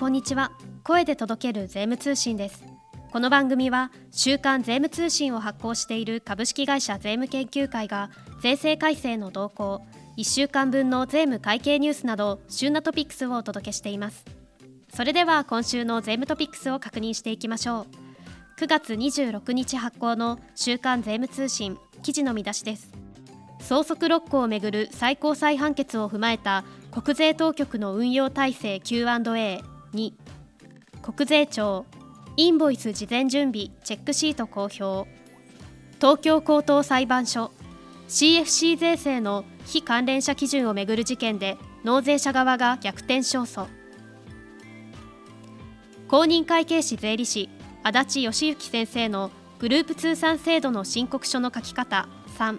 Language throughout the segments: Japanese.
こんにちは。声で届ける税務通信です。この番組は週刊税務通信を発行している株式会社税務研究会が税制改正の動向1週間分の税務会計ニュースなど旬なトピックスをお届けしています。それでは今週の税務トピックスを確認していきましょう。9月26日発行の週刊税務通信記事の見出しです。相続六項をめぐる最高裁判決を踏まえた国税当局の運用体制 Q&A に。国税庁インボイス事前準備チェックシート公表。東京高等裁判所 CFC 税制の非関連者基準をめぐる事件で納税者側が逆転勝訴。公認会計士税理士足立義之先生のグループ通算制度の申告書の書き方3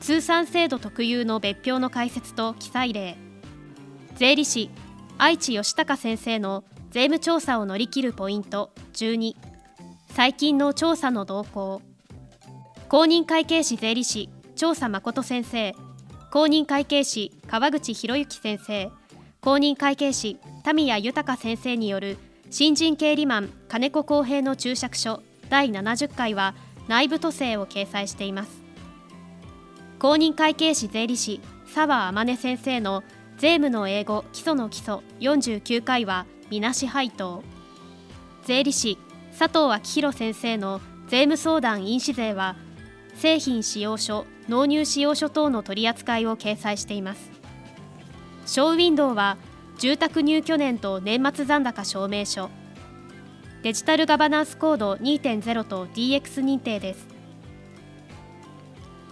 通算制度特有の別表の解説と記載例。税理士愛知義隆先生の税務調査を乗り切るポイント。12最近の調査の動向。公認会計士税理士調査誠先生。公認会計士川口博之先生。公認会計士田宮豊先生による新人経理マン金子公平の注釈書第70回は内部都政を掲載しています。公認会計士税理士澤天音先生の税務の英語基礎の基礎49回はみなし配当。税理士佐藤昭弘先生の税務相談印紙税は製品使用書納入使用書等の取り扱いを掲載しています。ショーウィンドウは住宅入居年と年末残高証明書。デジタルガバナンスコード2.0と DX 認定です。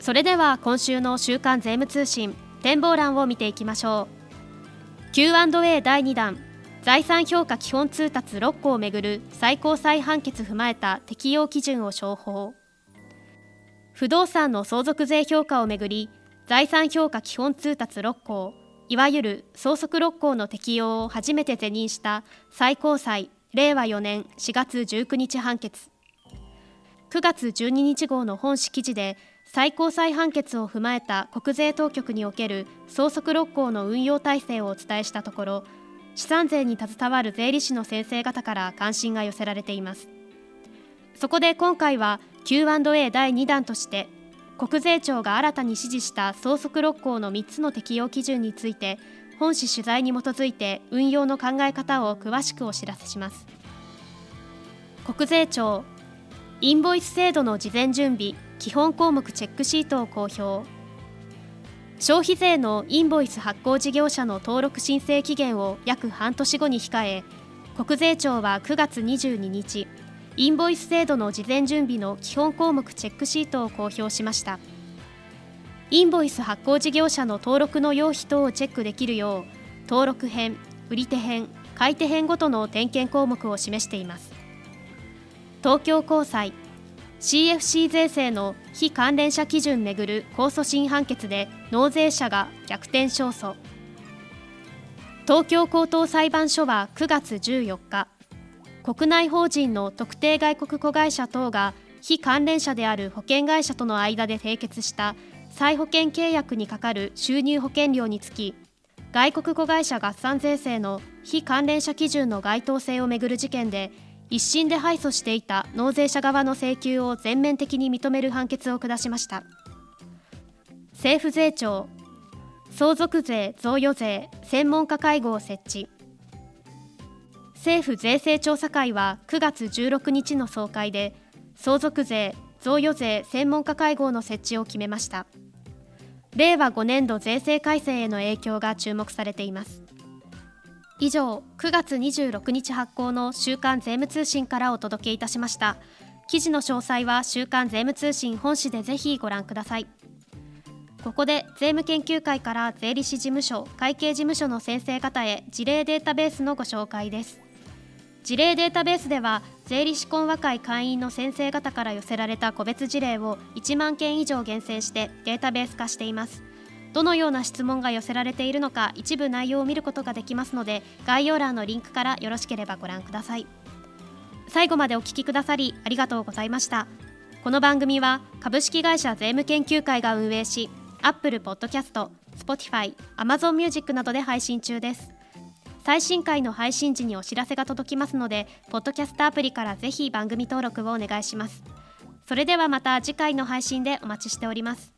それでは今週の週刊税務通信。展望欄を見ていきましょう。Q&A 第2弾財産評価基本通達6項をめぐる最高裁判決踏まえた適用基準を商法不動産の相続税評価をめぐり財産評価基本通達6項いわゆる相続6項の適用を初めて是認した最高裁令和4年4月19日判決。9月12日号の本誌記事で最高裁判決を踏まえた国税当局における相続六項の運用体制をお伝えしたところ資産税に携わる税理士の先生方から関心が寄せられています。そこで今回は Q&A 第2弾として国税庁が新たに指示した相続六項の3つの適用基準について本誌取材に基づいて運用の考え方を詳しくお知らせします。国税庁インボイス制度の事前準備基本項目チェックシートを公表。消費税のインボイス発行事業者の登録申請期限を約半年後に控え国税庁は9月22日インボイス制度の事前準備の基本項目チェックシートを公表しました。インボイス発行事業者の登録の用費等をチェックできるよう登録編売り手編買い手編ごとの点検項目を示しています。東京高裁。CFC 税制の非関連者基準めぐる控訴審判決で納税者が逆転勝訴。東京高等裁判所は9月14日国内法人の特定外国子会社等が非関連者である保険会社との間で締結した再保険契約にかかる収入保険料につき外国子会社合算税制の非関連者基準の該当性をめぐる事件で一審で敗訴していた納税者側の請求を全面的に認める判決を下しました。政府税調相続税贈与税専門家会合設置。政府税制調査会は9月16日の総会で相続税贈与税専門家会合の設置を決めました。令和5年度税制改正への影響が注目されています。以上9月26日発行の週刊税務通信からお届けいたしました。記事の詳細は週刊税務通信本誌でぜひご覧ください。ここで税務研究会から税理士事務所会計事務所の先生方へ事例データベースのご紹介です。事例データベースでは税理士懇和会会員の先生方から寄せられた個別事例を1万件以上厳選してデータベース化しています。どのような質問が寄せられているのか一部内容を見ることができますので概要欄のリンクからよろしければご覧ください。最後までお聞きくださりありがとうございました。この番組は株式会社税務研究会が運営し Apple Podcast、Spotify、Amazon Music などで配信中です。最新回の配信時にお知らせが届きますのでポッドキャストアプリからぜひ番組登録をお願いします。それではまた次回の配信でお待ちしております。